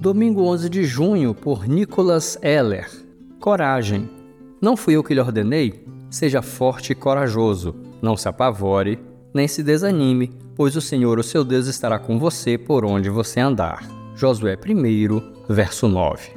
Domingo 11 de junho, por Nicholas Eller. Coragem. Não fui eu que lhe ordenei? Seja forte e corajoso. Não se apavore, nem se desanime, pois o Senhor, o seu Deus, estará com você por onde você andar. Josué 1, verso 9.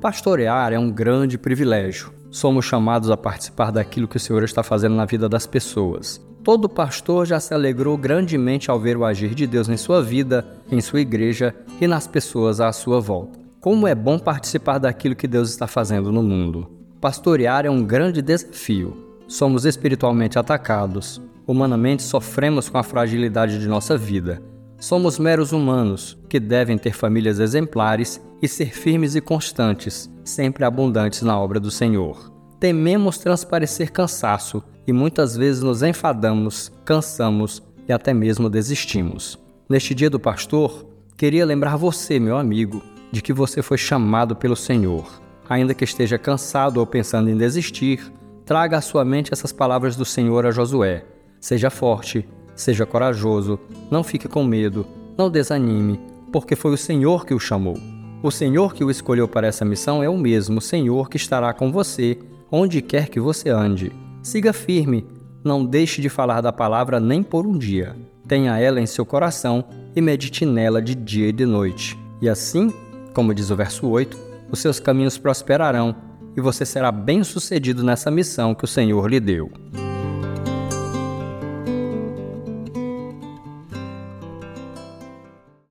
Pastorear é um grande privilégio. Somos chamados a participar daquilo que o Senhor está fazendo na vida das pessoas. Todo pastor já se alegrou grandemente ao ver o agir de Deus em sua vida, em sua igreja e nas pessoas à sua volta. Como é bom participar daquilo que Deus está fazendo no mundo. Pastorear é um grande desafio. Somos espiritualmente atacados, humanamente sofremos com a fragilidade de nossa vida. Somos meros humanos que devem ter famílias exemplares e ser firmes e constantes, sempre abundantes na obra do Senhor. Tememos transparecer cansaço e muitas vezes nos enfadamos, cansamos e até mesmo desistimos. Neste dia do pastor, queria lembrar você, meu amigo, de que você foi chamado pelo Senhor. Ainda que esteja cansado ou pensando em desistir, traga à sua mente essas palavras do Senhor a Josué. Seja forte, seja corajoso, não fique com medo, não desanime, porque foi o Senhor que o chamou. O Senhor que o escolheu para essa missão é o mesmo Senhor que estará com você onde quer que você ande. Siga firme, não deixe de falar da palavra nem por um dia. Tenha ela em seu coração e medite nela de dia e de noite. E assim, como diz o verso 8, os seus caminhos prosperarão e você será bem-sucedido nessa missão que o Senhor lhe deu.